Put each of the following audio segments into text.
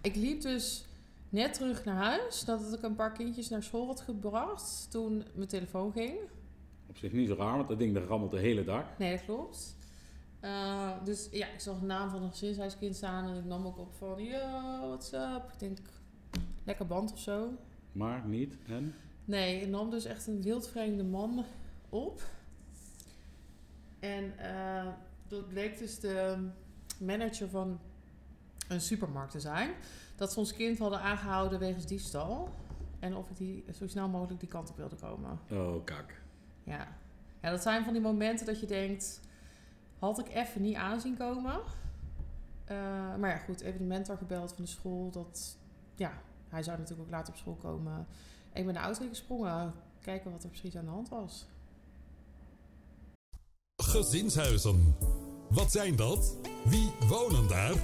ik liep dus net terug naar huis nadat ik een paar kindjes naar school had gebracht toen mijn telefoon ging. Op zich niet zo raar, want dat ding dat rammelt de hele dag. Nee, dat klopt. Uh, dus ja, ik zag de naam van een gezinshuiskind staan en ik nam ook op van, yo, what's up? Ik denk, lekker band of zo. Maar niet, en? Nee, ik nam dus echt een wildvreemde man op. En uh, dat bleek dus de manager van een supermarkt te zijn. Dat ze ons kind hadden aangehouden wegens diefstal. En of ik die zo snel mogelijk die kant op wilde komen. Oh, kak. Ja. ja, dat zijn van die momenten dat je denkt... Had ik even niet aanzien komen. Uh, maar ja, goed, even de mentor gebeld van de school. Dat, ja, hij zou natuurlijk ook later op school komen. Ik ben de auto gesprongen. Kijken wat er precies aan de hand was. Gezinshuizen. Wat zijn dat? Wie wonen daar?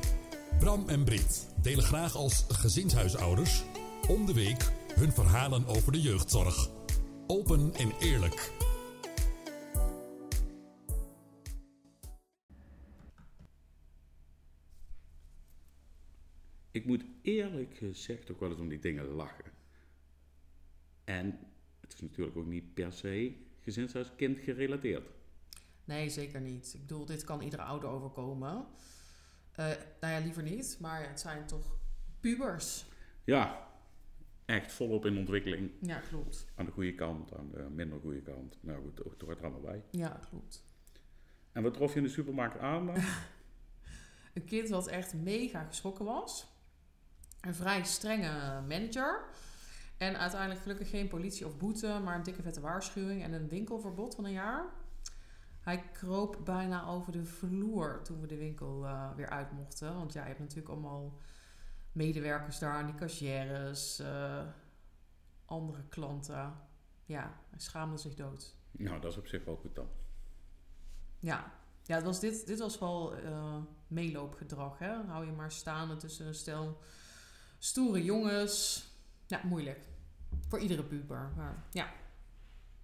Bram en Brit delen graag als gezinshuisouders om de week hun verhalen over de jeugdzorg. Open en eerlijk. Ik moet eerlijk gezegd ook wel eens om die dingen lachen. En het is natuurlijk ook niet per se gezinshuiskind gerelateerd. Nee, zeker niet. Ik bedoel, dit kan iedere ouder overkomen. Uh, nou ja, liever niet, maar het zijn toch pubers. Ja, echt volop in ontwikkeling. Ja, klopt. Aan de goede kant, aan de minder goede kant. Nou goed, het hoort er allemaal bij. Ja, klopt. En wat trof je in de supermarkt aan dan? een kind wat echt mega geschrokken was. Een vrij strenge manager. En uiteindelijk gelukkig geen politie of boete, maar een dikke vette waarschuwing en een winkelverbod van een jaar. Hij kroop bijna over de vloer toen we de winkel uh, weer uit mochten. Want ja, je hebt natuurlijk allemaal medewerkers daar, die cashiers, uh, andere klanten. Ja, hij schaamde zich dood. Nou, dat is op zich wel goed dan. Ja, ja het was dit, dit was wel uh, meeloopgedrag. Hè? hou je maar staan tussen een stel stoere jongens. Ja, moeilijk. Voor iedere puber. Maar ja.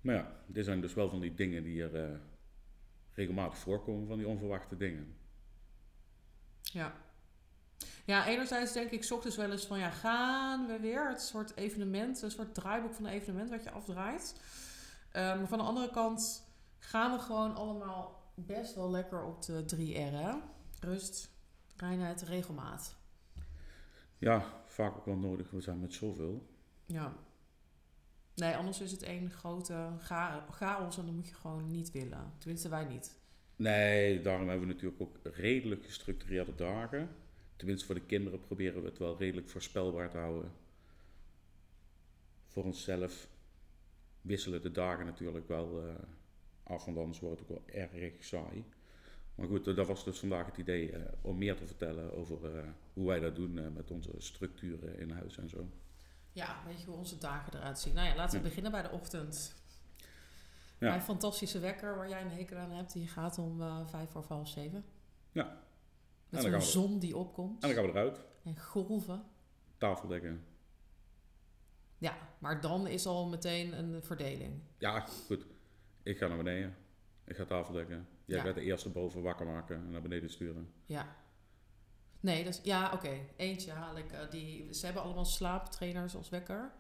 Maar ja, dit zijn dus wel van die dingen die er regelmatig voorkomen van die onverwachte dingen. Ja. Ja, enerzijds denk ik ochtends wel eens van ja, gaan we weer? Het soort evenement, een soort draaiboek van een evenement wat je afdraait. Uh, maar van de andere kant gaan we gewoon allemaal best wel lekker op de 3R. Rust, reinheid, regelmaat. Ja, vaak ook wel nodig. We zijn met zoveel. Ja. Nee, anders is het één grote chaos en dat moet je gewoon niet willen. Tenminste, wij niet. Nee, daarom hebben we natuurlijk ook redelijk gestructureerde dagen. Tenminste, voor de kinderen proberen we het wel redelijk voorspelbaar te houden. Voor onszelf wisselen de dagen natuurlijk wel uh, af, want anders wordt het ook wel erg saai. Maar goed, dat was dus vandaag het idee uh, om meer te vertellen over hoe wij dat doen met onze structuren in huis en zo. Ja, weet je hoe onze dagen eruit zien? Nou ja, laten we beginnen bij de ochtend. Ja. Mijn fantastische wekker waar jij een hekel aan hebt, die gaat om uh, vijf voor half zeven. Ja. Met een zon die opkomt. En dan gaan we eruit. En golven. Tafel dekken. Ja, maar dan is al meteen een verdeling. Ja, goed. Ik ga naar beneden. Ik ga tafel dekken. Jij gaat de eerste boven wakker maken en naar beneden sturen. Ja. Nee, dus, ja, oké. Eentje haal ik. Uh, die, ze hebben allemaal slaaptrainers als wekker.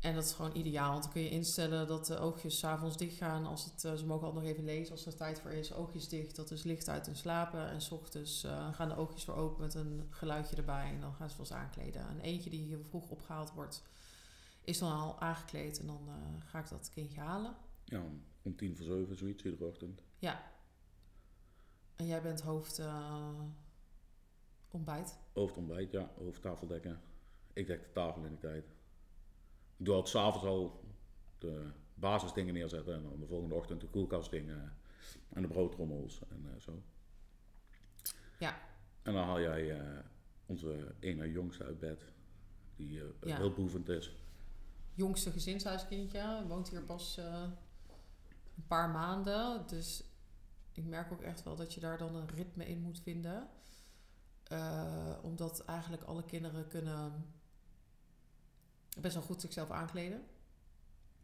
En dat is gewoon ideaal, want dan kun je instellen dat de oogjes s'avonds dicht gaan. Als het, uh, ze mogen al nog even lezen als er tijd voor is. Oogjes dicht, dat is licht uit en slapen. En s ochtends uh, gaan de oogjes weer open met een geluidje erbij. En dan gaan ze wel aankleden. En eentje die hier vroeg opgehaald wordt, is dan al aangekleed. En dan ga ik dat kindje halen. Ja, om tien voor zeven, zoiets iedere ochtend. Ja, en jij bent hoofd uh, ontbijt? Hoofdontbijt, ja. Hoofdtafel dekken. Ik dek de tafel in de tijd. Ik doe altijd s'avonds al de basisdingen neerzetten. En dan de volgende ochtend de koelkastdingen. En de broodrommels en uh, zo. Ja. En dan haal jij uh, onze ene jongste uit bed. Die ja. heel behoevend is. Jongste gezinshuiskindje. Woont hier pas een paar maanden. Dus ik merk ook echt wel dat je daar dan een ritme in moet vinden. Uh, omdat eigenlijk alle kinderen kunnen best wel goed zichzelf aankleden.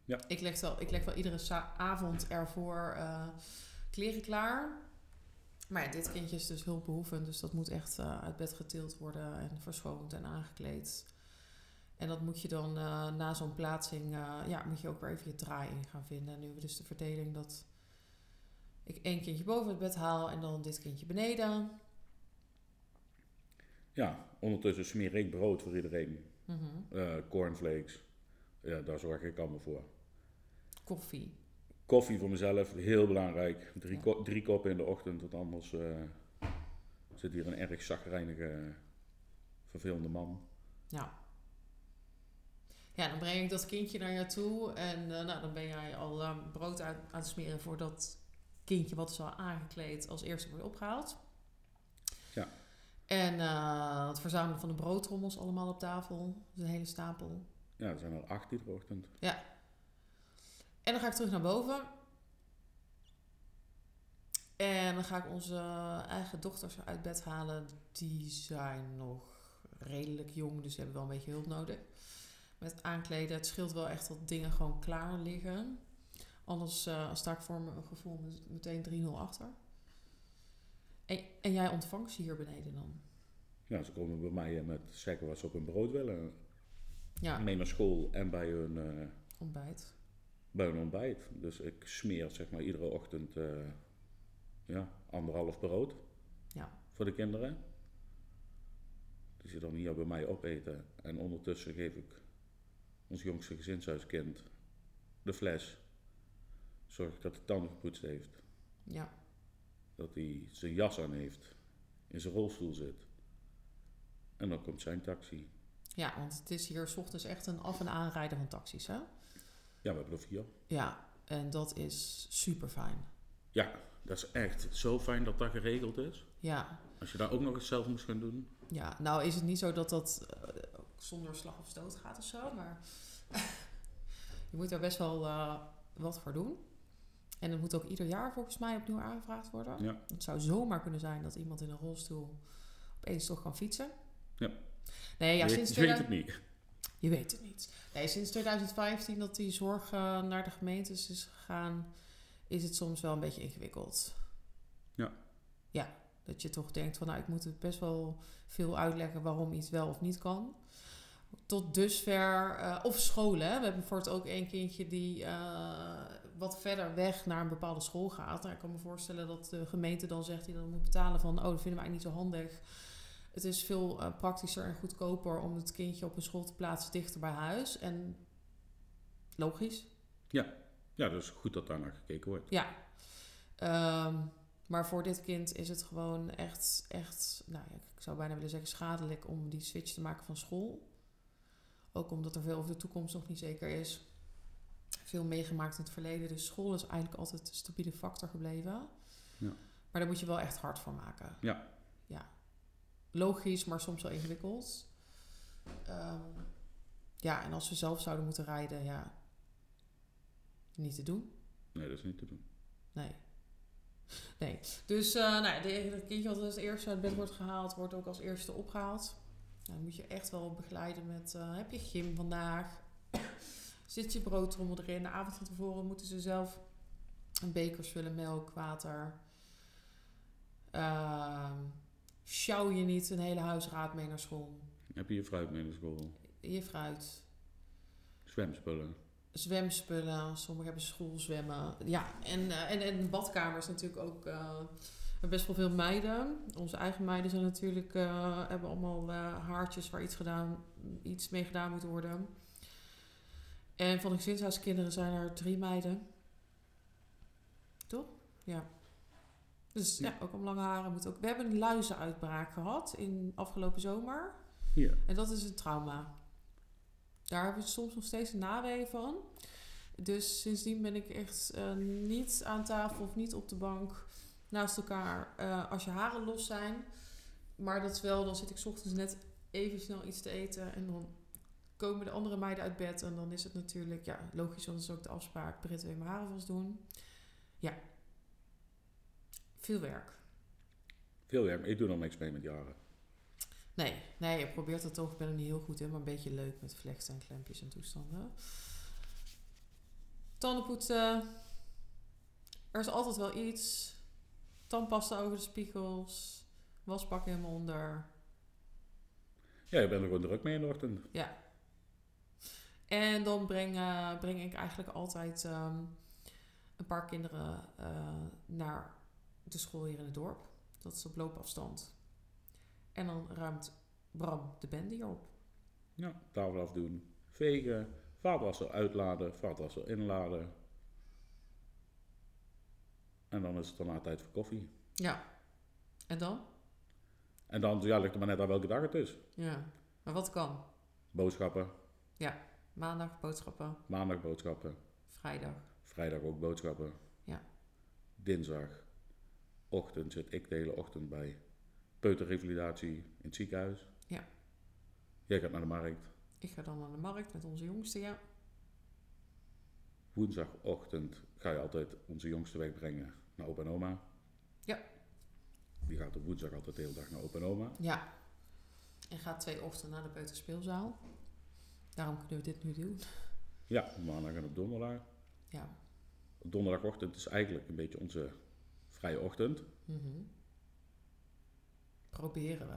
Ja. Ik, leg wel, ik leg wel iedere avond ervoor uh, kleren klaar. Maar ja, dit kindje is dus hulpbehoevend, dus dat moet echt eh, uit bed getild worden en verschoond en aangekleed. En dat moet je dan eh, na zo'n plaatsing, eh, ja, moet je ook weer even je draai in gaan vinden. En nu hebben we dus de verdeling dat ik één kindje boven het bed haal en dan dit kindje beneden. Ja, ondertussen smeer ik brood voor iedereen. Eh, cornflakes. Ja, daar zorg ik allemaal voor. Koffie. Koffie voor mezelf, heel belangrijk. Drie, Ja. ko- drie koppen in de ochtend, want anders eh, zit hier een erg zagrijnige, vervelende man. Ja. Ja, dan breng ik dat kindje naar je toe en eh, nou, dan ben jij al brood aan, aan het smeren voor dat kindje wat is al aangekleed als eerste wordt opgehaald. Ja. En eh, het verzamelen van de broodtrommels allemaal op tafel, dus een hele stapel. Ja, er zijn er acht iedere ochtend. En dan ga ik terug naar boven. En dan ga ik onze eigen dochters uit bed halen. Die zijn nog redelijk jong, dus die hebben wel een beetje hulp nodig. Met aankleden. Het scheelt wel echt dat dingen gewoon klaar liggen. Anders eh, sta ik voor mijn gevoel met- meteen 3-0 achter. En, en jij ontvangt ze hier beneden dan? Ja, ze komen bij mij eh, met zeggen wat ze op hun brood willen. Ja, Mee naar school en bij hun, eh, ontbijt. bij hun ontbijt. Dus ik smeer zeg maar iedere ochtend ja, anderhalf brood Ja. voor de kinderen. Die ze dan hier bij mij opeten. En ondertussen geef ik ons jongste gezinshuiskind de fles. Zorg ik dat hij tanden gepoetst heeft. Ja, Dat hij zijn jas aan heeft. In zijn rolstoel zit. En dan komt zijn taxi. ja want het is hier 's ochtends echt een af- en aanrijden van taxis, hè? Ja, we hebben er vier. Ja, en dat is super fijn. Ja, dat is echt zo fijn dat dat geregeld is. Ja, Als je daar ook nog eens zelf moest gaan doen. ja, nou is het niet zo dat dat eh, zonder slag of stoot gaat of zo, maar je moet daar best wel eh, wat voor doen. En het moet ook ieder jaar volgens mij opnieuw aangevraagd worden. Ja. Het zou zomaar kunnen zijn dat iemand in een rolstoel opeens toch kan fietsen. Ja. Nee, ja, je, sinds weet, je weet 2000 het niet. Je weet het niet. Nee, sinds 2015 dat die zorg eh, naar de gemeentes is gegaan, is het soms wel een beetje ingewikkeld. Ja. Ja, dat je toch denkt van nou, ik moet het best wel veel uitleggen waarom iets wel of niet kan. Tot dusver, eh, of scholen. Hè. We hebben bijvoorbeeld ook één kindje die eh, wat verder weg naar een bepaalde school gaat. Nou, ik kan me voorstellen dat de gemeente dan zegt die dan moet betalen van, oh, dat vinden wij niet zo handig. Het is veel eh, praktischer en goedkoper om het kindje op een school te plaatsen dichter bij huis. En logisch, Ja, dus goed dat daar naar gekeken wordt. ja. Ehm, maar voor dit kind is het gewoon echt, echt, nou ja, ik zou bijna willen zeggen schadelijk om die switch te maken van school. Ook omdat er veel over de toekomst nog niet zeker is. Veel meegemaakt in het verleden. Dus school is eigenlijk altijd een stabiele factor gebleven. Ja. Maar daar moet je wel echt hard voor maken. Ja. Ja. Logisch, maar soms wel ingewikkeld. Ehm, ja, en als we zelf zouden moeten rijden, ja, niet te doen. Nee, dat is niet te doen. Nee. Nee. Dus uh, nou, de, het kindje wat als eerste uit bed wordt gehaald, wordt ook als eerste opgehaald. Nou, dan moet je echt wel begeleiden met, uh, heb je gym vandaag? Zit je broodtrommel erin? De avond van tevoren moeten ze zelf een bekers vullen, melk, water. Uh, sjouw je niet een hele huisraad mee naar school? Heb je je fruit mee naar school? Je fruit. Zwemspullen. Zwemspullen, sommigen hebben schoolzwemmen. Ja, en, uh, en, en badkamers natuurlijk ook. Uh, best wel veel meiden. Onze eigen meiden zijn natuurlijk, uh, hebben allemaal haartjes waar iets, gedaan, iets mee gedaan moet worden. En van de gezinshuiskinderen zijn er drie meiden. Toch? Ja. Dus ja, ook om lange haren moet ook. We hebben een luizenuitbraak gehad in afgelopen zomer. Hier. En dat is een trauma. Daar hebben we soms nog steeds een nawee van. Dus sindsdien ben ik echt uh, niet aan tafel of niet op de bank naast elkaar uh, als je haren los zijn. Maar dat is wel, dan zit ik 's ochtends net even snel iets te eten en dan komen de andere meiden uit bed. En dan is het natuurlijk, ja, logisch, want dat is ook de afspraak. Britt wil mijn haren vast doen. Ja. Veel werk. Veel werk, maar ik doe nog niks mee met jaren. Nee, nee, je probeert het toch. Ik ben er niet heel goed in, maar een beetje leuk met vlechten en klempjes en toestanden. Tandenpoetsen. Er is altijd wel iets. Tandpasta over de spiegels. Wasbak helemaal onder. Ja, je bent er gewoon druk mee in de ochtend. Ja. En dan breng, eh, breng ik eigenlijk altijd ehm, een paar kinderen eh, naar de school hier in het dorp. Dat is op loopafstand. En dan ruimt Bram de bende hier op. Ja, tafel afdoen, vegen, vaatwasser uitladen, vaatwasser inladen. En dan is het daarna tijd voor koffie. Ja. En dan? En dan ja, ligt er maar net aan welke dag het is. Ja. Maar wat kan? Boodschappen, Maandag boodschappen, maandag boodschappen, vrijdag. vrijdag ook boodschappen. Ja. Dinsdag, ochtend zit ik de hele ochtend bij peuterrevalidatie in het ziekenhuis. Ja. Jij gaat naar de markt. Ik ga dan naar de markt met onze jongste, ja. Woensdagochtend ga je altijd onze jongste wegbrengen naar opa en oma. Ja. Die gaat op woensdag altijd de hele dag naar opa en oma. Ja. En gaat twee ochtenden naar de peuterspeelzaal. Daarom kunnen we dit nu doen. Ja, op maandag en op donderdag. Ja. Op donderdagochtend is eigenlijk een beetje onze vrije ochtend. Mhm. Proberen we.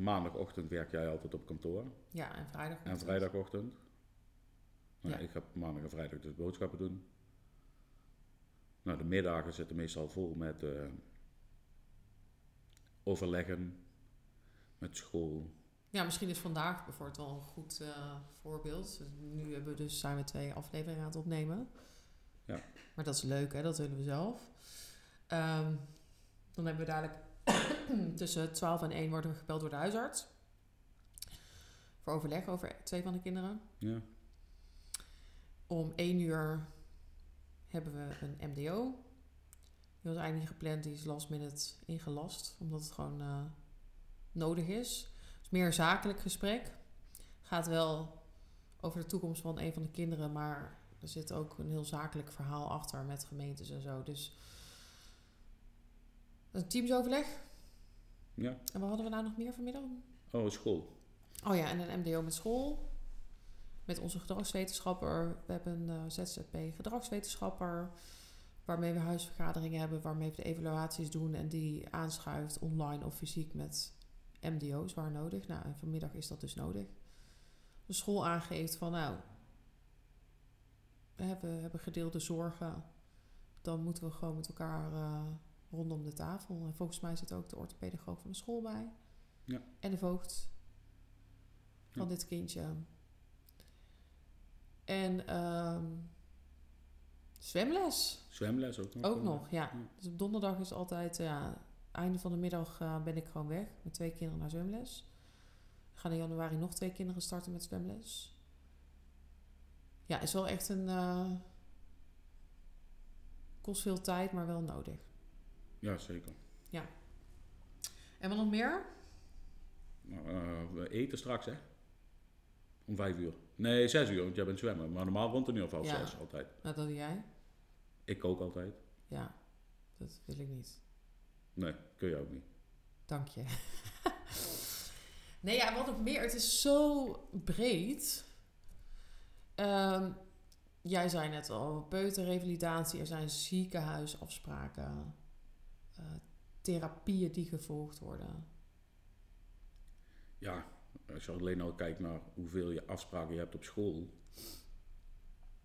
Maandagochtend werk jij altijd op kantoor. Ja, en vrijdag. En vrijdagochtend. Nou, Ja. Ik ga maandag en vrijdag dus boodschappen doen. Nou, de middagen zitten meestal vol met eh, overleggen met school. Ja, misschien is vandaag bijvoorbeeld wel een goed eh, voorbeeld. Nu hebben we dus, zijn we twee afleveringen aan het opnemen. Ja. Maar dat is leuk, hè? Dat willen we zelf. Ehm, dan hebben we dadelijk tussen 12 en 1 worden we gebeld door de huisarts. Voor overleg over twee van de kinderen. Ja, Om 1 uur hebben we een MDO. Die was eigenlijk niet gepland, die is last minute ingelast. Omdat het gewoon eh, nodig is. Meer zakelijk gesprek. Gaat wel over de toekomst van een van de kinderen, maar er zit ook een heel zakelijk verhaal achter met gemeentes en zo. Dus een teamsoverleg. ja. En wat hadden we nou nog meer vanmiddag? Oh, school. Oh ja, en een MDO met school. Met onze gedragswetenschapper. We hebben een eh, ZZP gedragswetenschapper. Waarmee we huisvergaderingen hebben. Waarmee we de evaluaties doen. En die aanschuift online of fysiek met MDO's waar nodig. Nou, en vanmiddag is dat dus nodig. De school aangeeft van nou... We hebben, hebben gedeelde zorgen. Dan moeten we gewoon met elkaar eh, rondom de tafel. En volgens mij zit ook de orthopedagoog van de school bij. Ja. En de voogd van Ja. dit kindje. En ehm, zwemles Zwemles ook nog. ook nog, ja. Ja. Dus op donderdag is altijd, ja, einde van de middag eh, ben ik gewoon weg met twee kinderen naar zwemles. Er gaan in januari nog twee kinderen starten met zwemles. Ja, is wel echt een. eh, kost veel tijd, maar wel nodig. Ja, zeker. En wat nog meer? Nou, eh, we eten straks, hè? Om vijf uur. Nee, zes uur, want jij bent zwemmen. Maar normaal rond er nu al half Ja. zes altijd. Nou, dat doe jij. Ik kook altijd. Ja, dat wil ik niet. Nee, kun je ook niet. Dank je. nee, ja, wat nog meer? Het is zo breed. Ehm, jij zei net al, peuterrevalidatie, er zijn ziekenhuisafspraken, eh, therapieën die gevolgd worden. Ja, als je alleen al kijkt naar hoeveel je afspraken je hebt op school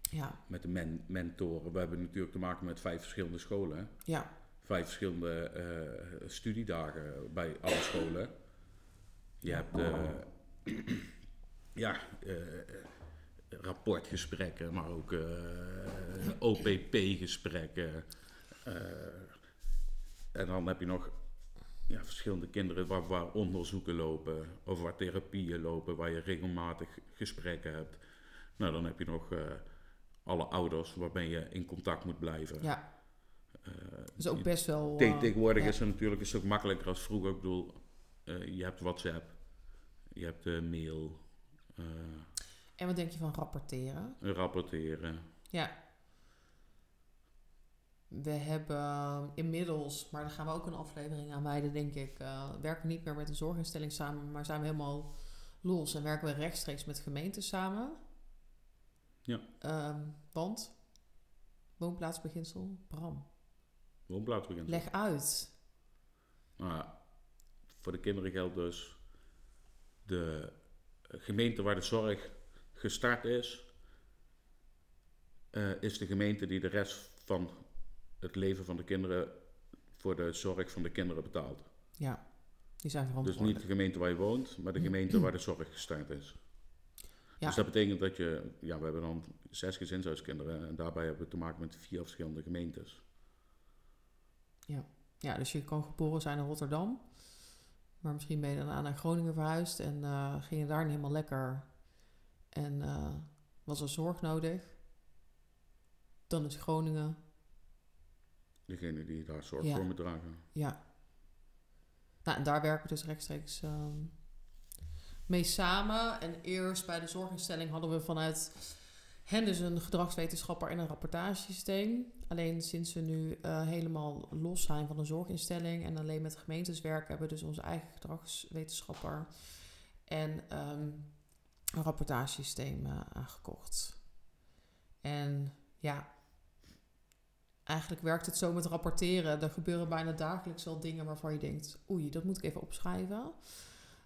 Ja, met de men mentoren. We hebben natuurlijk te maken met vijf verschillende scholen. ja, Vijf verschillende eh, studiedagen bij alle scholen. Je hebt eh, ja, eh, rapportgesprekken, maar ook OPP-gesprekken. En dan heb je nog ja, verschillende kinderen waar, waar onderzoeken lopen, of waar therapieën lopen, waar je regelmatig gesprekken hebt. Nou, dan heb je nog alle ouders waarmee je in contact moet blijven. ja. Is ook best wel... Te- eh, Tegenwoordig ja. is het natuurlijk een stuk makkelijker als vroeger. Ik bedoel, eh, je hebt WhatsApp, je hebt eh, mail, En wat denk je van rapporteren? rapporteren. Ja. We hebben inmiddels, maar daar gaan we ook een aflevering aan wijden, denk ik. werken niet meer met een zorginstelling samen, maar zijn we helemaal los en werken we rechtstreeks met gemeenten samen. Ja. Ehm, want, woonplaatsbeginsel, Bram, Leg uit. Nou, voor de kinderen geldt dus de gemeente waar de zorg gestart is, eh, is de gemeente die de rest van het leven van de kinderen voor de zorg van de kinderen betaalt. Ja, die zijn Dus verantwoordelijk. niet de gemeente waar je woont, maar de gemeente waar de zorg gestart is. Ja. Dus dat betekent dat je, ja, we hebben dan zes gezinshuiskinderen en daarbij hebben we te maken met vier verschillende gemeentes. Ja, dus je kan geboren zijn in Rotterdam. Maar misschien ben je daarna naar Groningen verhuisd en eh, ging je daar niet helemaal lekker. En eh, was er zorg nodig. Dan is Groningen, Degene die daar zorg Ja. voor moet dragen. ja. Nou, en daar werken we dus rechtstreeks ehm, mee samen. En eerst bij de zorginstelling hadden we vanuit hen dus een gedragswetenschapper en een rapportagesysteem. Alleen sinds we nu eh, helemaal los zijn van de zorginstelling en alleen met gemeentes werken, hebben we dus onze eigen gedragswetenschapper en ehm, een rapportagesysteem eh, aangekocht. En ja, eigenlijk werkt het zo met rapporteren. Er gebeuren bijna dagelijks wel dingen waarvan je denkt, oei, dat moet ik even opschrijven.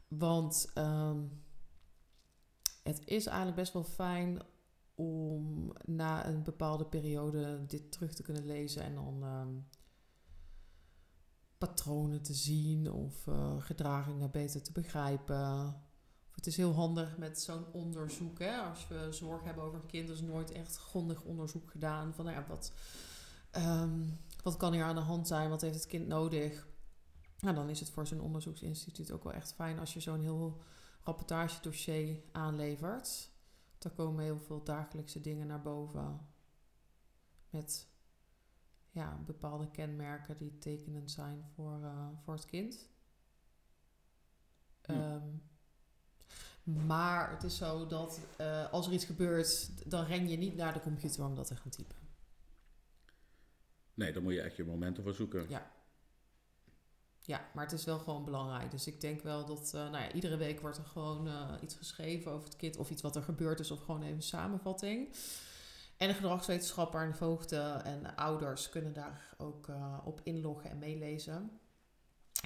Want ehm, het is eigenlijk best wel fijn om na een bepaalde periode dit terug te kunnen lezen en dan ehm, patronen te zien of eh, gedragingen beter te begrijpen. Het is heel handig met zo'n onderzoek. Hè? Als we zorg hebben over een kind, is nooit echt grondig onderzoek gedaan. Van nou ja, wat, ehm, wat kan hier aan de hand zijn? Wat heeft het kind nodig? Nou, dan is het voor zo'n onderzoeksinstituut ook wel echt fijn als je zo'n heel rapportagedossier aanlevert. Daar komen heel veel dagelijkse dingen naar boven. Met ja, bepaalde kenmerken die tekenend zijn voor, eh, voor het kind. Ja. Ehm, maar het is zo dat eh, als er iets gebeurt, dan ren je niet naar de computer om dat te gaan typen. Nee, daar moet je echt je momenten voor zoeken. Ja. Ja, maar het is wel gewoon belangrijk. Dus ik denk wel dat, eh, nou ja, iedere week wordt er gewoon eh, iets geschreven over het kind of iets wat er gebeurd is, of gewoon even een samenvatting. En de gedragswetenschapper en de voogden en ouders kunnen daar ook eh, op inloggen en meelezen.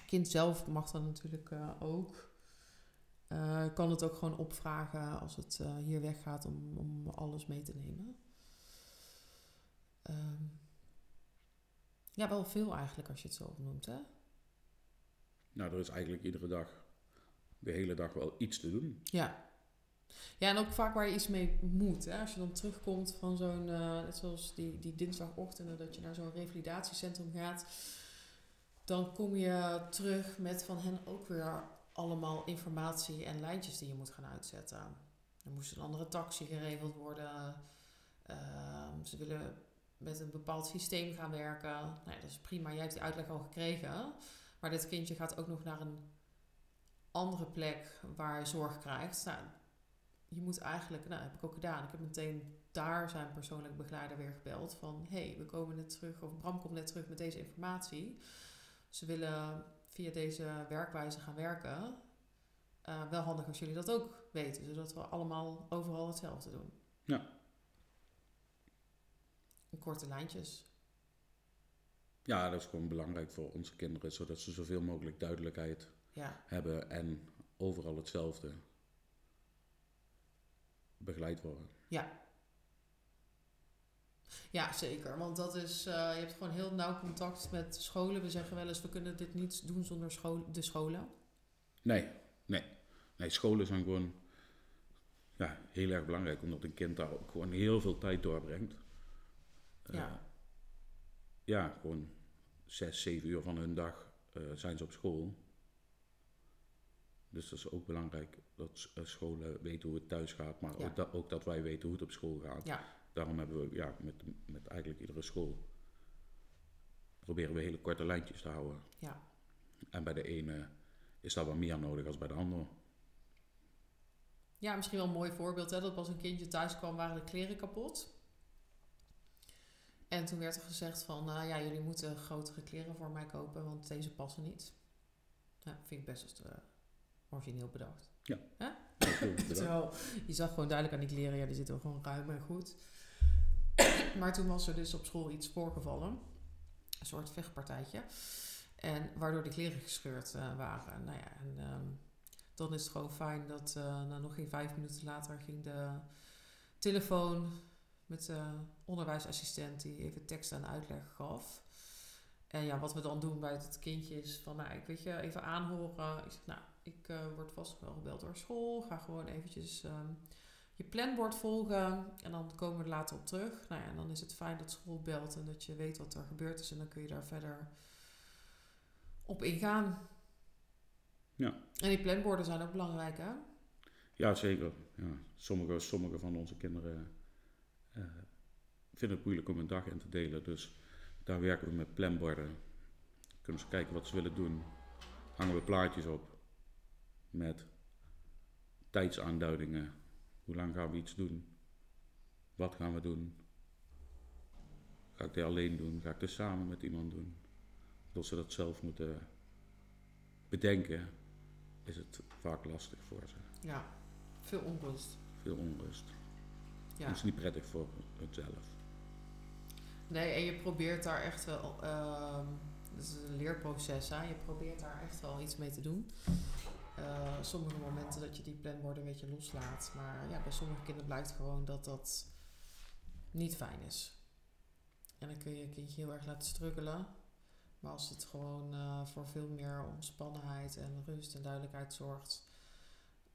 Kind zelf mag dan natuurlijk ook. Kan het ook gewoon opvragen als het hier weggaat om, om alles mee te nemen. Ehm, ja, wel veel eigenlijk als je het zo noemt, hè? Nou, er is eigenlijk iedere dag, de hele dag wel iets te doen. Ja. Ja, en ook vaak waar je iets mee moet. Hè? Als je dan terugkomt van zo'n, eh, net zoals die, die dinsdagochtenden, dat je naar zo'n revalidatiecentrum gaat. Dan kom je terug met van hen ook weer allemaal informatie en lijntjes die je moet gaan uitzetten. Er moest een andere taxi geregeld worden. Ehm, ze willen met een bepaald systeem gaan werken. Nou ja, dat is prima, jij hebt die uitleg al gekregen. Maar dit kindje gaat ook nog naar een andere plek waar hij zorg krijgt. Nou, je moet eigenlijk, nou dat heb ik ook gedaan. Ik heb meteen daar zijn persoonlijk begeleider weer gebeld van hey, we komen net terug, of Bram komt net terug met deze informatie. Ze willen via deze werkwijze gaan werken. Eh, wel handig als jullie dat ook weten, zodat we allemaal overal hetzelfde doen. Ja. Korte lijntjes. Ja, dat is gewoon belangrijk voor onze kinderen, zodat ze zoveel mogelijk duidelijkheid Ja, hebben en overal hetzelfde begeleid worden. ja. Ja, zeker. Want dat is, eh, je hebt gewoon heel nauw contact met scholen. We zeggen wel eens, we kunnen dit niet doen zonder school, de scholen. Nee, nee. Nee, scholen zijn gewoon ja, heel erg belangrijk, omdat een kind daar ook gewoon heel veel tijd doorbrengt. Eh, Ja. ja, gewoon zes, zeven uur van hun dag eh, zijn ze op school. Dus dat is ook belangrijk dat eh, scholen weten hoe het thuis gaat, maar Ja. ook, dat, ook dat wij weten hoe het op school gaat. Ja. Daarom hebben we ja, met, met eigenlijk iedere school proberen we hele korte lijntjes te houden. Ja. En bij de ene is dat wat meer nodig als bij de andere. Ja, misschien wel een mooi voorbeeld. Hè? Dat als een kindje thuis kwam, waren de kleren kapot. En toen werd er gezegd van, nou ja, jullie moeten grotere kleren voor mij kopen, want deze passen niet. Ja, vind ik best als uh, origineel bedacht. Terwijl je zag gewoon duidelijk aan die kleren, ja, die zitten wel gewoon ruim en goed. maar toen was er dus op school iets voorgevallen. Een soort vechtpartijtje. En waardoor de kleren gescheurd eh, waren. Nou ja, en ehm, dan is het gewoon fijn dat eh nou, nog geen vijf minuten later ging de telefoon met de onderwijsassistent die even tekst en uitleg gaf. En ja, wat we dan doen bij het kindje is van, nou, ik weet je, even aanhoren. Ik zeg, nou, ik eh, word vast wel gebeld door school. Ga gewoon eventjes ehm, je planbord volgen. En dan komen we er later op terug. Nou ja, en dan is het fijn dat school belt en dat je weet wat er gebeurd is. En dan kun je daar verder op ingaan. Ja. En die planborden zijn ook belangrijk, hè? Ja, zeker. Ja. Sommige, sommige van onze kinderen eh, vinden het moeilijk om een dag in te delen. Dus daar werken we met planborden. Kunnen ze kijken wat ze willen doen. Hangen we plaatjes op met tijdsaanduidingen. Hoe lang gaan we iets doen? Wat gaan we doen? Ga ik dit alleen doen? Ga ik dit samen met iemand doen? Als ze dat zelf moeten bedenken, is het vaak lastig voor ze. Ja, veel onrust. Veel onrust. Ja. Dat is niet prettig voor hunzelf. Nee, en je probeert daar echt wel. ehm het is een leerproces, hè? Je probeert daar echt wel iets mee te doen. Eh, sommige momenten dat je die planborden een beetje loslaat. Maar ja, bij sommige kinderen blijkt gewoon dat dat niet fijn is. En dan kun je je kindje heel erg laten struggelen. Maar als het gewoon eh, voor veel meer ontspannenheid en rust en duidelijkheid zorgt.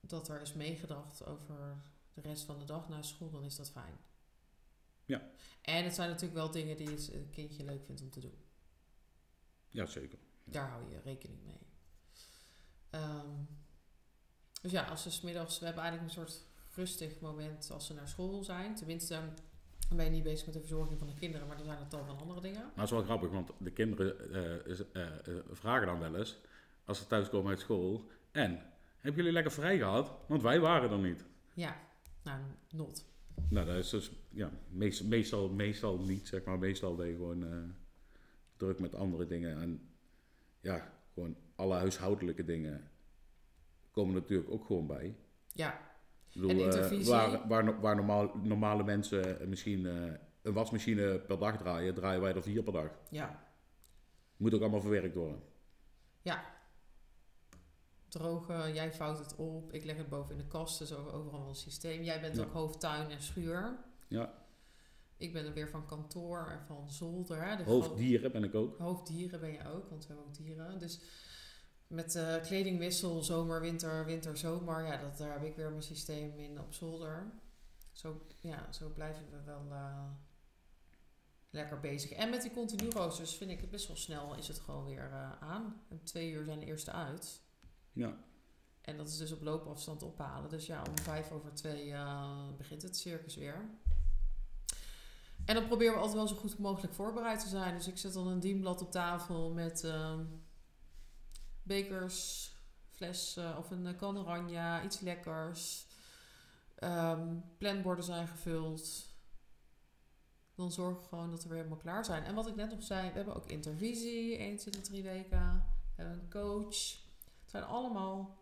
Dat er is meegedacht over de rest van de dag na school, dan is dat fijn. Ja. En het zijn natuurlijk wel dingen die het een kindje leuk vindt om te doen. Ja, zeker. Daar hou je rekening mee. Ehm, dus ja, als ze 's middags, we hebben eigenlijk een soort rustig moment als ze naar school zijn. Tenminste, dan ben je niet bezig met de verzorging van de kinderen, maar er zijn een tal van andere dingen. Maar dat is wel grappig, want de kinderen eh, is- eh, eh, vragen dan wel eens, als ze thuiskomen uit school, en, hebben jullie lekker vrij gehad? Want wij waren er niet. Ja, nou, not. Nou, dat is dus, ja, meest- meestal, meestal niet, zeg maar. Meestal ben je gewoon eh, druk met andere dingen. En ja, gewoon alle huishoudelijke dingen komen natuurlijk ook gewoon bij. Ja, Ik bedoel, En eh, waar, waar, waar normaal, normale mensen misschien eh, een wasmachine per dag draaien, draaien wij er vier per dag. ja, Moet ook allemaal verwerkt worden. Drogen, jij vouwt het op, ik leg het boven in de kast, dus over- overal een systeem. Jij bent Ja. ook hoofdtuin en schuur. Ja. Ik ben er weer van kantoor en van zolder. Hè, Hoofddieren ben ik ook. Hoofddieren ben je ook, want we hebben ook dieren. Dus met eh, kledingwissel, zomer, winter, winter, zomer, ja, dat, daar heb ik weer mijn systeem in op zolder. Zo, ja, zo blijven we wel eh, lekker bezig. En met die continu roosters vind ik het best wel snel, is het gewoon weer eh, aan. En twee uur zijn de eerste uit. Ja. En dat is dus op loopafstand ophalen. Dus ja, om vijf over twee eh, begint het circus weer. En dan proberen we altijd wel zo goed mogelijk voorbereid te zijn. Dus ik zet dan een dienblad op tafel met ehm, bekers, fles eh, of een kan oranje, iets lekkers. Ehm, planborden zijn gevuld. Dan zorgen we gewoon dat we weer helemaal klaar zijn. En wat ik net nog zei, we hebben ook intervisie, eens in de drie weken. We hebben een coach. Het zijn allemaal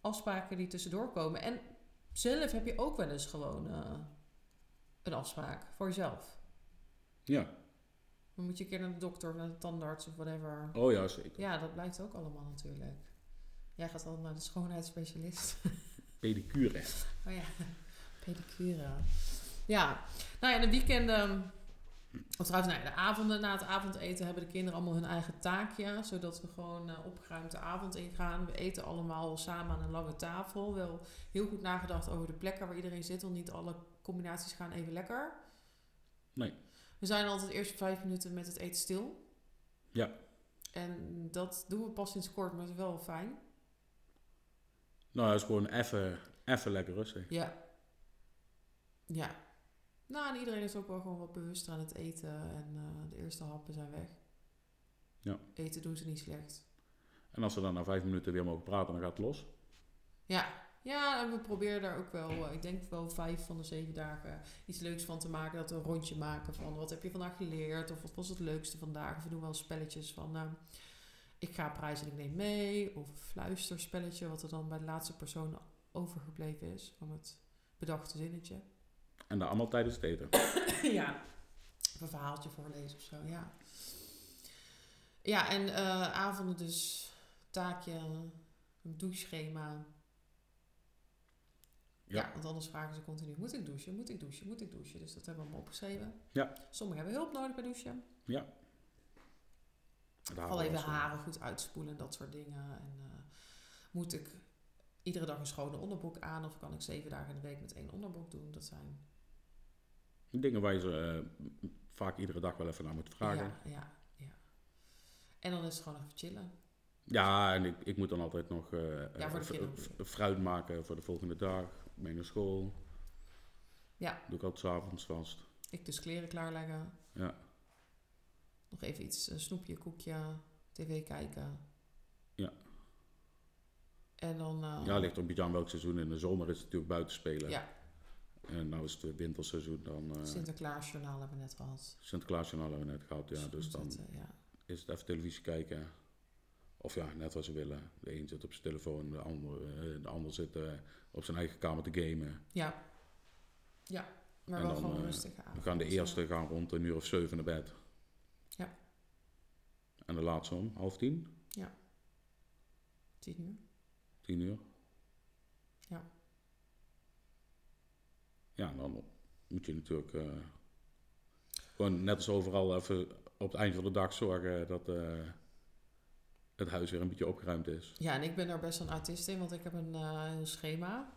afspraken die tussendoor komen. En zelf heb je ook wel eens gewoon eh, een afspraak voor jezelf. Ja. Dan moet je een keer naar de dokter of naar de tandarts of whatever. Oh ja, zeker. Ja, dat blijkt ook allemaal natuurlijk. Jij gaat dan naar de schoonheidsspecialist. Pedicure. Oh ja, pedicure. Ja, nou ja, de weekenden... Of trouwens, de avonden na het avondeten hebben de kinderen allemaal hun eigen taakje. Zodat we gewoon eh, opgeruimd de avond ingaan. We eten allemaal samen aan een lange tafel. Wel heel goed nagedacht over de plekken waar iedereen zit. Want niet alle combinaties gaan even lekker. Nee. We zijn altijd eerst vijf minuten met het eten stil. Ja. En dat doen we pas sinds kort, maar het is wel fijn. Nou, dat is gewoon even, even lekker rustig. Ja. Ja. Nou, en iedereen is ook wel gewoon wat bewuster aan het eten. En eh, de eerste happen zijn weg. Ja. Eten doen ze niet slecht. En als we dan na vijf minuten weer mogen praten, dan gaat het los. Ja. Ja, en we proberen daar ook wel, eh, ik denk wel vijf van de zeven dagen iets leuks van te maken. Dat we een rondje maken van wat heb je vandaag geleerd? Of wat was het leukste vandaag? Of we doen wel spelletjes van, nou, ik ga prijzen en ik neem mee. Of een fluisterspelletje, wat er dan bij de laatste persoon overgebleven is van het bedachte zinnetje. En dat allemaal tijdens het eten. ja. Een verhaaltje voorlezen of zo, ja. Ja, en eh, avonden dus taakje, een doucheschema. Ja. Ja. want anders vragen ze continu, moet ik douchen, moet ik douchen, moet ik douchen? Dus dat hebben we allemaal opgeschreven. Ja. Sommigen hebben hulp nodig bij douchen. Ja. Al even haren goed uitspoelen, dat soort dingen. En eh, moet ik iedere dag een schone onderbroek aan of kan ik zeven dagen in de week met één onderbroek doen? Dat zijn Dingen waar je ze eh, vaak iedere dag wel even naar moet vragen. Ja, Ja, ja, ja. En dan is het gewoon even chillen. en ik, ik moet dan altijd nog eh, Ja, fruit maken voor de volgende dag. Mee naar school. Ja. Doe ik altijd 's avonds vast. Ik dus kleren klaarleggen. Ja. Nog even iets, een snoepje, koekje, tv kijken. Ja. En dan... eh, Ja, ligt er een beetje aan welk seizoen. In de zomer is het natuurlijk buiten spelen. Ja. En nou is het eh, winterseizoen. Dan eh Sinterklaasjournaal hebben we net gehad. Sinterklaasjournaal hebben we net gehad. Ja, dus dan Zitten, ja. is het even televisie kijken. Of ja, net wat ze willen. De een zit op zijn telefoon, de ander, eh, de ander zit eh, op zijn eigen kamer te gamen. Ja. Ja, maar En wel dan, gewoon eh, rustige avond. We gaan de ja. eerste gaan rond een uur of zeven naar bed. Ja. En de laatste om half tien, Tien uur. tien uur. Ja. Ja, dan moet je natuurlijk eh, gewoon net als overal even op het eind van de dag zorgen dat eh, het huis weer een beetje opgeruimd is. Ja, en ik ben er best een autist in, want ik heb een eh, schema.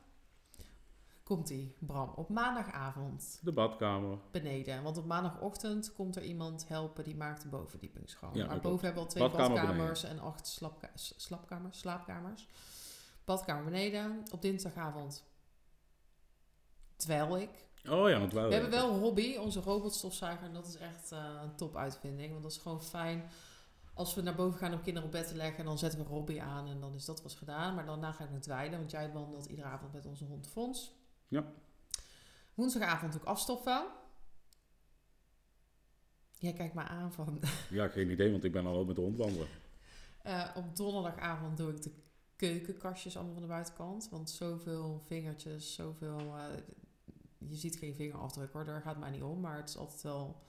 Komt-ie, Bram. Op maandagavond De badkamer. beneden. Want op maandagochtend komt er iemand helpen die maakt de bovenverdieping schoon. Ja, maar boven hebben we al twee Badkamer badkamers en acht slapka- slapkamers, slaapkamers. Badkamer beneden. Op dinsdagavond dweil ik. Oh ja, want wij We hebben wel een hobby, onze robotstofzuiger. En dat is echt eh, een top uitvinding. Want dat is gewoon fijn. Als we naar boven gaan om kinderen op bed te leggen, dan zetten we Robbie aan en dan is dat was gedaan. Maar daarna ga ik naar dweilen, want jij wandelt iedere avond met onze hond Fons. Ja. Woensdagavond doe ik afstoffen. Jij kijkt me aan van... Ja, geen idee, want ik ben al ook met de hond wandelen. Eh, op donderdagavond doe ik de keukenkastjes allemaal van de buitenkant. Want zoveel vingertjes, zoveel... eh, je ziet geen vingerafdruk hoor, daar gaat mij niet om. Maar het is altijd wel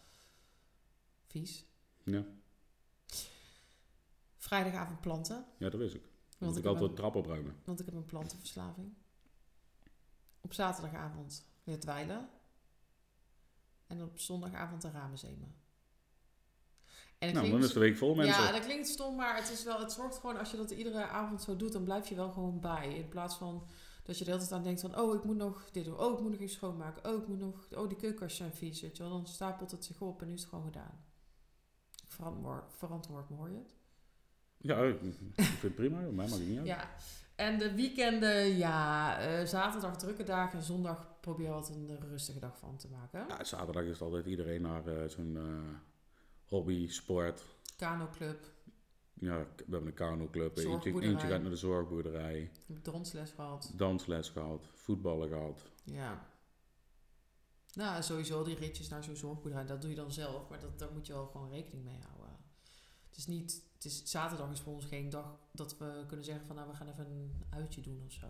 vies. Ja, Vrijdagavond planten. ja dat wist ik. Want ik, ik altijd een, trap opruimen. want ik heb een plantenverslaving. Op zaterdagavond weer dweilen. En op zondagavond de ramen zemen. En Nou, dan is de week vol mensen. Ja, dat klinkt stom, maar het, is wel, het zorgt gewoon, als je dat iedere avond zo doet, dan blijf je wel gewoon bij. In plaats van dat je de hele tijd aan denkt van, oh, ik moet nog dit doen. Oh, ik moet nog iets schoonmaken. Oh, ik moet nog, oh, die keukenkastjes zijn vies, weet je wel. Dan stapelt het zich op en nu is het gewoon gedaan. Verantwoord, verantwoord hoor je het? Ja, ik vind het prima. Mij het niet uit. Ja. En de weekenden, ja, eh, zaterdag drukke dagen en zondag probeer je wat een rustige dag van te maken. Ja, zaterdag is altijd iedereen naar eh, zo'n eh, hobby, sport. Kano club, Ja, we hebben een kanoclub. Eentje, eentje gaat naar de zorgboerderij. dansles gehad. Dansles gehad. Voetballen gehad. Ja. Nou, sowieso die ritjes naar zo'n zorgboerderij, dat doe je dan zelf. Maar dat, daar moet je wel gewoon rekening mee houden. Het is niet... Het is, zaterdag is voor ons geen dag dat we kunnen zeggen van... Nou, we gaan even een uitje doen of zo.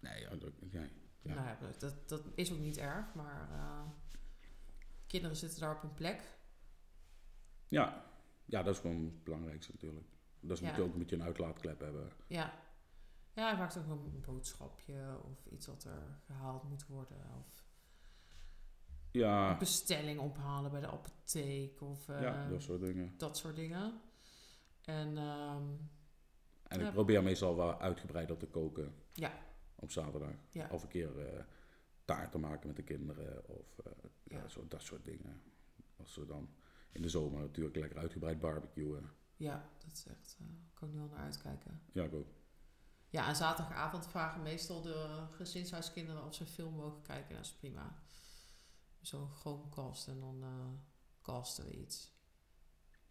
Nee, ja, dat, ja, ja. Nou ja, dat, dat is ook niet erg, maar... eh, kinderen zitten daar op een plek. ja. Ja, dat is gewoon het belangrijkste natuurlijk. Dat is Ja. moet je ook moet je een uitlaatklep hebben. Ja. Ja, vaak ook een boodschapje of iets wat er gehaald moet worden. Of een Ja, bestelling ophalen bij de apotheek of eh, ja dat soort dingen. dat soort dingen. En ehm, En Ja. ik probeer meestal wel uitgebreider te koken ja, op zaterdag. Ja. Of een keer eh, taart te maken met de kinderen. Of eh, ja. Ja. zo, dat soort dingen. Als we dan in de zomer natuurlijk lekker uitgebreid barbecuen. ja, dat is echt, eh kan ik nu al naar uitkijken. Ja, ik ook. Ja, en zaterdagavond vragen meestal de gezinshuiskinderen of ze film mogen kijken. Dat is prima. Zo'n Chromecast en dan eh casten we iets.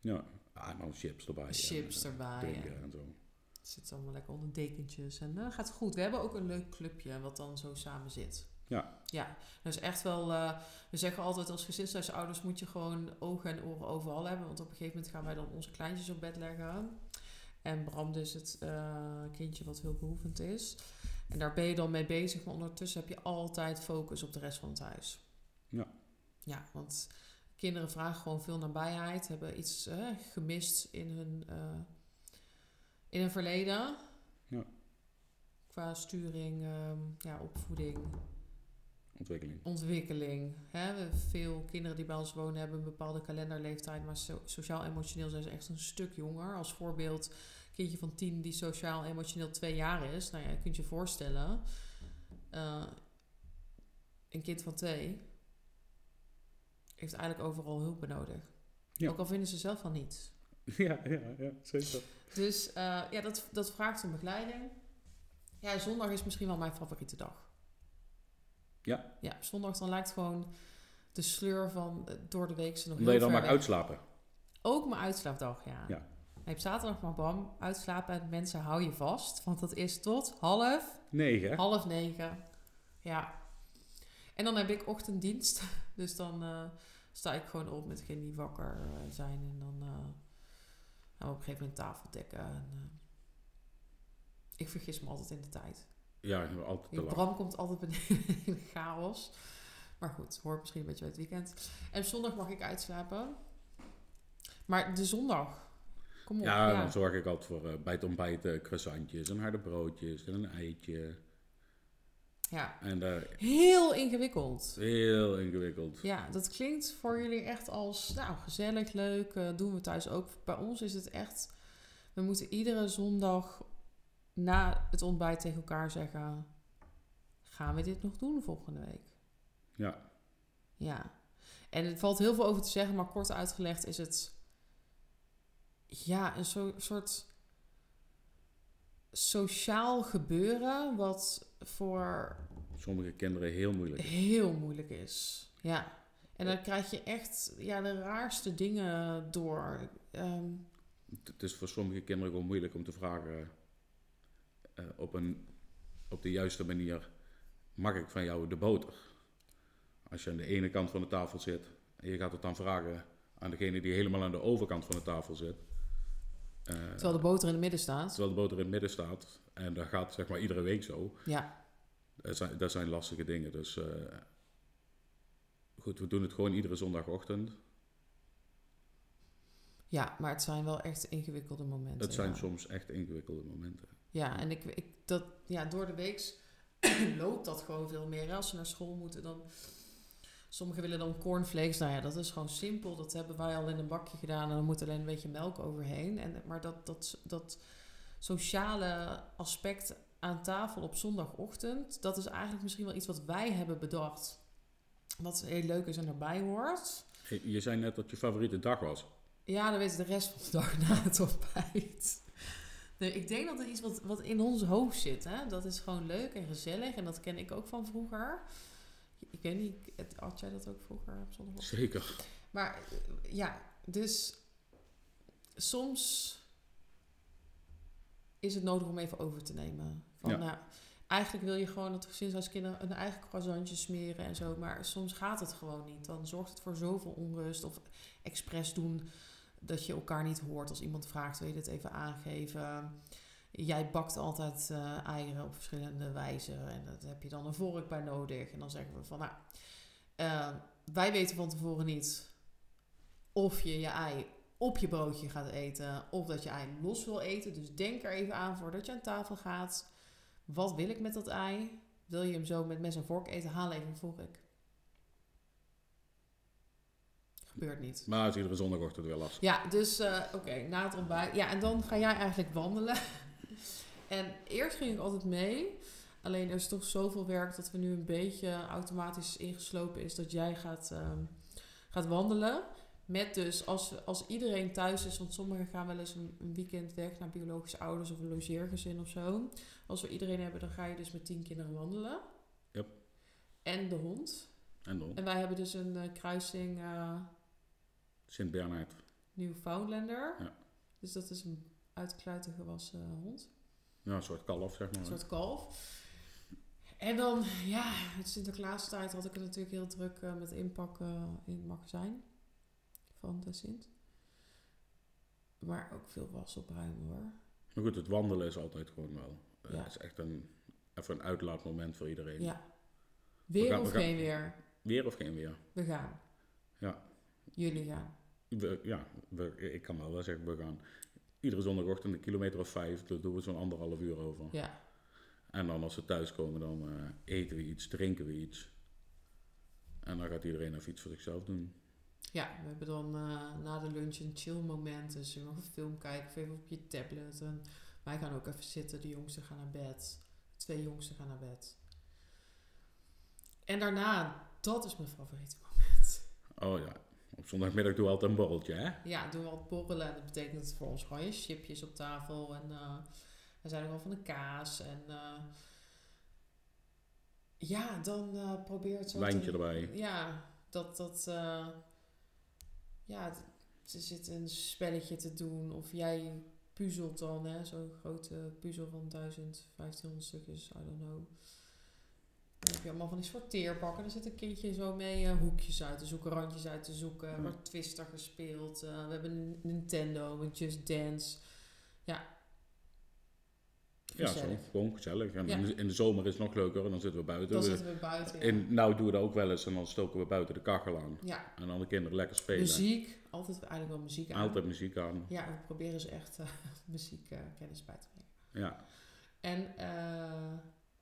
Ja, ah, dan chips erbij. Chips eh, erbij. Drinken En en zo. het zit allemaal lekker onder dekentjes. En dan gaat het goed. We hebben ook een leuk clubje wat dan zo samen zit. Ja. Ja, dus echt wel... eh, we zeggen altijd als gezinshuisouders moet je gewoon ogen en oren overal hebben. Want op een gegeven moment gaan wij dan onze kleintjes op bed leggen. En Bram dus het eh, kindje wat hulpbehoevend is. En daar ben je dan mee bezig. Maar ondertussen heb je altijd focus op de rest van het huis. Ja. Ja, want kinderen vragen gewoon veel nabijheid, hebben iets gemist in hun, eh, in hun verleden. Ja. Qua sturing, ehm, ja, opvoeding, Ontwikkeling. ontwikkeling. Hè? Veel kinderen die bij ons wonen hebben een bepaalde kalenderleeftijd, maar so- sociaal-emotioneel zijn ze echt een stuk jonger. Als voorbeeld, een kindje van tien die sociaal-emotioneel twee jaar is. Nou ja, je kunt je voorstellen. eh, een kind van twee heeft eigenlijk overal hulp nodig. Ja. Ook al vinden ze zelf van niet. Ja, ja, ja, zeker. Dus eh, ja, dat, dat vraagt om begeleiding. Ja, zondag is misschien wel mijn favoriete dag. Ja. Ja, zondag dan lijkt gewoon de sleur van eh, door de week ze nog Omdat je dan weg. uitslapen. Ook mijn uitslaapdag, ja. Ja. Je hebt zaterdag maar bam, uitslapen en mensen hou je vast. Want dat is tot half, Negen, half negen. Ja. En dan heb ik ochtenddienst. Dus dan eh, sta ik gewoon op met degene die wakker eh, zijn. En dan gaan we op een gegeven moment tafel dekken. En, ik vergis me altijd in de tijd. Ja, altijd te lang. Bram komt altijd beneden in chaos. Maar goed, hoort misschien een beetje bij het weekend. En op zondag mag ik uitslapen. Maar de zondag. Kom op. Ja, Ja, dan zorg ik altijd voor eh, bij het ontbijt eh, croissantjes en harde broodjes en een eitje. ja. En eh, Heel ingewikkeld. heel ingewikkeld. Ja, dat klinkt voor jullie echt als, nou, gezellig, leuk. doen we thuis ook. Bij ons is het echt, we moeten iedere zondag na het ontbijt tegen elkaar zeggen, gaan we dit nog doen volgende week? Ja, Ja. En het valt heel veel over te zeggen, maar kort uitgelegd is het, ja, een soort sociaal gebeuren wat voor sommige kinderen heel moeilijk. is. heel moeilijk is. Ja. En dan krijg je echt ja, de raarste dingen door. Ehm, Het- Het is voor sommige kinderen gewoon moeilijk om te vragen eh, op, een, op de juiste manier, mag ik van jou de boter? Als je aan de ene kant van de tafel zit en je gaat het dan vragen aan degene die helemaal aan de overkant van de tafel zit. eh, terwijl de boter in het midden staat. terwijl de boter in het midden staat. En dat gaat zeg maar iedere week zo. Ja, Dat zijn, dat zijn lastige dingen. Dus eh, goed, we doen het gewoon iedere zondagochtend. ja, maar het zijn wel echt ingewikkelde momenten. Het zijn ja. soms echt ingewikkelde momenten. Ja, en ik, ik, dat, ja, door de week loopt dat gewoon veel meer. hè. Als ze naar school moeten, dan... Sommigen willen dan cornflakes. Nou ja, dat is gewoon simpel. Dat hebben wij al in een bakje gedaan. En dan moet alleen een beetje melk overheen. En, maar dat, dat, dat sociale aspect aan tafel op zondagochtend... dat is eigenlijk misschien wel iets wat wij hebben bedacht. Wat heel leuk is en erbij hoort. Je je zei net dat je favoriete dag was. Ja, dan weet je de rest van de dag na het ontbijt. Nee, ik denk dat het iets wat, wat in ons hoofd zit. Hè? Dat is gewoon leuk en gezellig. En dat ken ik ook van vroeger. Ik weet niet, had jij dat ook vroeger op zondag? Zeker. Maar ja, dus soms is het nodig om even over te nemen. Van, Ja. nou, eigenlijk wil je gewoon dat de gezinshuiskinderen een eigen croissantje smeren en zo. Maar soms gaat het gewoon niet. Dan zorgt het voor zoveel onrust. Of expres doen dat je elkaar niet hoort. Als iemand vraagt, wil je dit even aangeven? Jij bakt altijd eh, eieren op verschillende wijzen. En daar heb je dan een vork bij nodig. En dan zeggen we van, nou, eh, wij weten van tevoren niet of je je ei op je broodje gaat eten of dat je ei los wil eten. Dus denk er even aan voordat je aan tafel gaat. Wat wil ik met dat ei? Wil je hem zo met mes en vork eten? Haal even een vork. Gebeurt niet. Maar het is iedere zondagochtend weer lastig. Ja, dus eh, oké, na het ontbijt. Ja, en dan ga jij eigenlijk wandelen. en eerst ging ik altijd mee. Alleen er is toch zoveel werk dat we nu een beetje automatisch ingeslopen is dat jij gaat, ehm, gaat wandelen. Met dus, als, als iedereen thuis is, want sommigen gaan wel eens een, een weekend weg naar biologische ouders of een logeergezin of zo. Als we iedereen hebben, dan ga je dus met tien kinderen wandelen. Yep. En de hond. En dan En wij hebben dus een eh, kruising eh, Sint-Bernard. Newfoundlander. Ja. Dus dat is een uit de kluiten gewassen hond. Ja, een soort kalf, zeg maar. Een soort kalf. En dan, ja, het Sinterklaastijd had ik het natuurlijk heel druk eh, met inpakken in het magazijn van de Sint. Maar ook veel was opruimen hoor. Maar goed, het wandelen is altijd gewoon wel. eh, Ja. Het is echt een, even een uitlaatmoment voor iedereen. Ja. Weer gaan- of we gaan- geen weer? Weer of geen weer? We gaan. Jullie gaan. We, ja, we, ik kan wel wel zeggen, we gaan iedere zondagochtend een kilometer of vijf, daar doen we zo'n anderhalf uur over. Ja. En dan als we thuiskomen, dan eh, eten we iets, drinken we iets. En dan gaat iedereen even iets voor zichzelf doen. Ja, we hebben dan eh, na de lunch een chill moment. Dus nog een film kijken of even op je tablet. En wij gaan ook even zitten. De jongsten gaan naar bed. De twee jongsten gaan naar bed. En daarna, dat is mijn favoriete moment. Oh ja, op zondagmiddag doen we altijd een borreltje, hè? Ja, doen we wat borrelen. En dat betekent voor ons gewoon je chipjes op tafel. En eh, we zijn ook wel van de kaas. En eh, ja, dan eh probeer het zo Wijntje te- erbij. Ja, dat... dat eh, ja, ze zit een spelletje te doen. Of jij puzzelt dan, hè. Zo'n grote puzzel van 1000, 1500 stukjes. I don't know. Dan heb je allemaal van die sorteerpakken. Dan zit een kindje zo mee eh, hoekjes uit te zoeken, randjes uit te zoeken. Er Ja. wordt Twister gespeeld. eh, we hebben een Nintendo met Just Dance. Ja. Ja, zo, gewoon gezellig. En Ja. in de- zomer is het nog leuker en dan zitten we buiten. Dan zitten we buiten. Ja. in, nou doen we dat ook wel eens en dan stoken we buiten de kachel aan. ja. En dan de kinderen lekker spelen. Muziek. Altijd eigenlijk wel muziek aan. Altijd muziek aan. Ja, we proberen ze echt eh, muziekkennis bij te brengen. Ja. En, eh,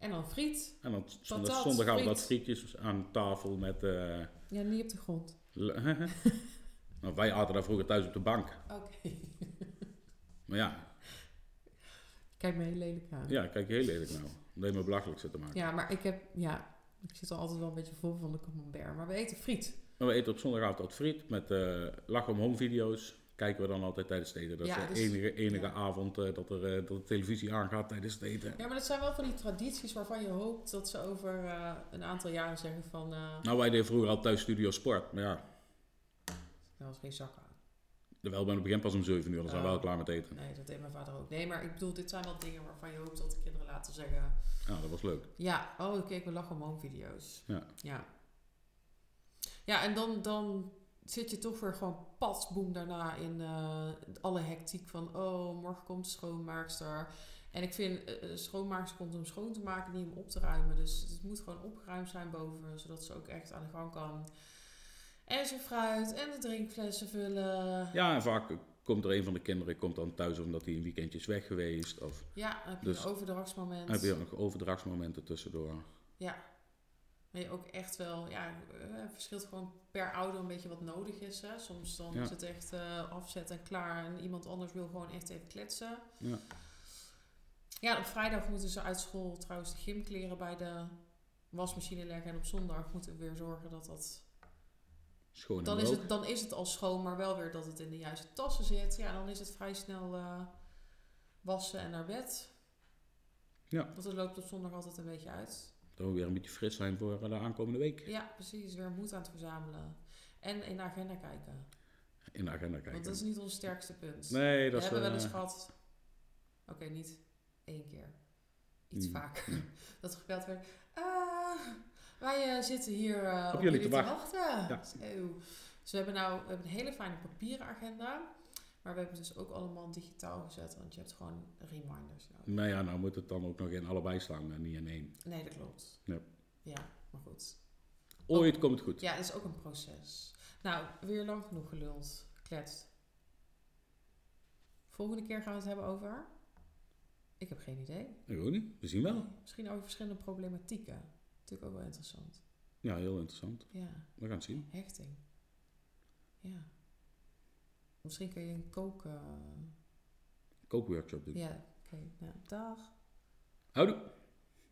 en dan friet. En dan zondag, Patat, zondag gaan we friet. wat frietjes aan tafel met... eh, Ja, niet op de grond. le- nou, wij aten daar vroeger thuis op de bank. Oké. Maar ja, Kijk me heel lelijk aan. ja kijk je heel lelijk nou. Dat je me belachelijk zit te maken. Ja, maar ik heb, ja, ik zit er altijd wel een beetje vol van de camembert. Maar we eten friet. Maar we eten op zondagavond wat friet met eh lach om home video's. Kijken we dan altijd tijdens het eten. Dat Ja, is de dus- enige, enige ja. avond eh, dat, er, eh, dat de televisie aangaat tijdens het eten. Ja, maar dat zijn wel van die tradities waarvan je hoopt dat ze over eh, een aantal jaren zeggen van, Nou, wij deden vroeger al thuis Studio Sport. Maar ja, er was geen zak aan. wel bij het begin pas om 7 uur. Dan zijn we Oh. wel klaar met eten. Nee, dat deed mijn vader ook. Nee, maar ik bedoel, dit zijn wel dingen waarvan je hoopt dat de kinderen laten zeggen... Ja, dat was leuk. Ja, oh, ik keek we lachen om home video's. Ja. Ja, ja en dan, dan zit je toch weer gewoon patsboom daarna in eh, alle hectiek van... Oh, morgen komt de schoonmaakster. En ik vind, de schoonmaakster komt om schoon te maken, niet om op te ruimen. Dus het moet gewoon opgeruimd zijn boven, zodat ze ook echt aan de gang kan. En zijn fruit en de drinkflessen vullen. Ja, en vaak komt er een van de kinderen komt dan thuis omdat hij een weekendje is weg geweest. Of Ja, dan heb je Dus- een overdrachtsmoment. heb je ook nog overdrachtsmomenten tussendoor. Ja. Maar je ook echt wel, ja, eh, het verschilt gewoon per ouder een beetje wat nodig is. Hè. Soms dan Ja. is het echt eh, afzet en klaar en iemand anders wil gewoon echt even kletsen. Ja. Ja, op vrijdag moeten ze uit school trouwens de gymkleren bij de wasmachine leggen. En op zondag moeten we weer zorgen dat dat... Schoon Dan is, het, dan is het al schoon, maar wel weer dat het in de juiste tassen zit. Ja, dan is het vrij snel eh, wassen en naar bed. Ja. Want het loopt op zondag altijd een beetje uit. Dat we weer een beetje fris zijn voor de aankomende week. Ja, precies. Weer moed aan het verzamelen. En in de agenda kijken. In de agenda kijken. Want dat is niet ons sterkste punt. Nee, We dat is... hebben wel eens eh, gehad... Oké, niet één keer. Iets Mm. vaker. Dat er gebeld werd... "Ah, wij eh, zitten hier eh, op, jullie jullie te te wachten." wachten. Ja. Dus we hebben nou we hebben een hele fijne papieren agenda. Maar we hebben dus ook allemaal digitaal gezet. Want je hebt gewoon reminders nodig. Nou ja, nou moet het dan ook nog in allebei staan en niet in één. Nee, dat klopt. Ja. Ja, maar goed. Ooit komt het goed. Ja, het is ook een proces. Nou, weer lang genoeg geluld. Kletst. Volgende keer gaan we het hebben over... Ik heb geen idee. Ik ook niet. We zien wel. Nee, misschien over verschillende problematieken. Natuurlijk ook wel interessant. Ja, heel interessant. Ja, We gaan het zien. hechting. Ja. Misschien kun je een koken... Kookworkshop doen. Ja, oké. Nou, dag. Houdoe.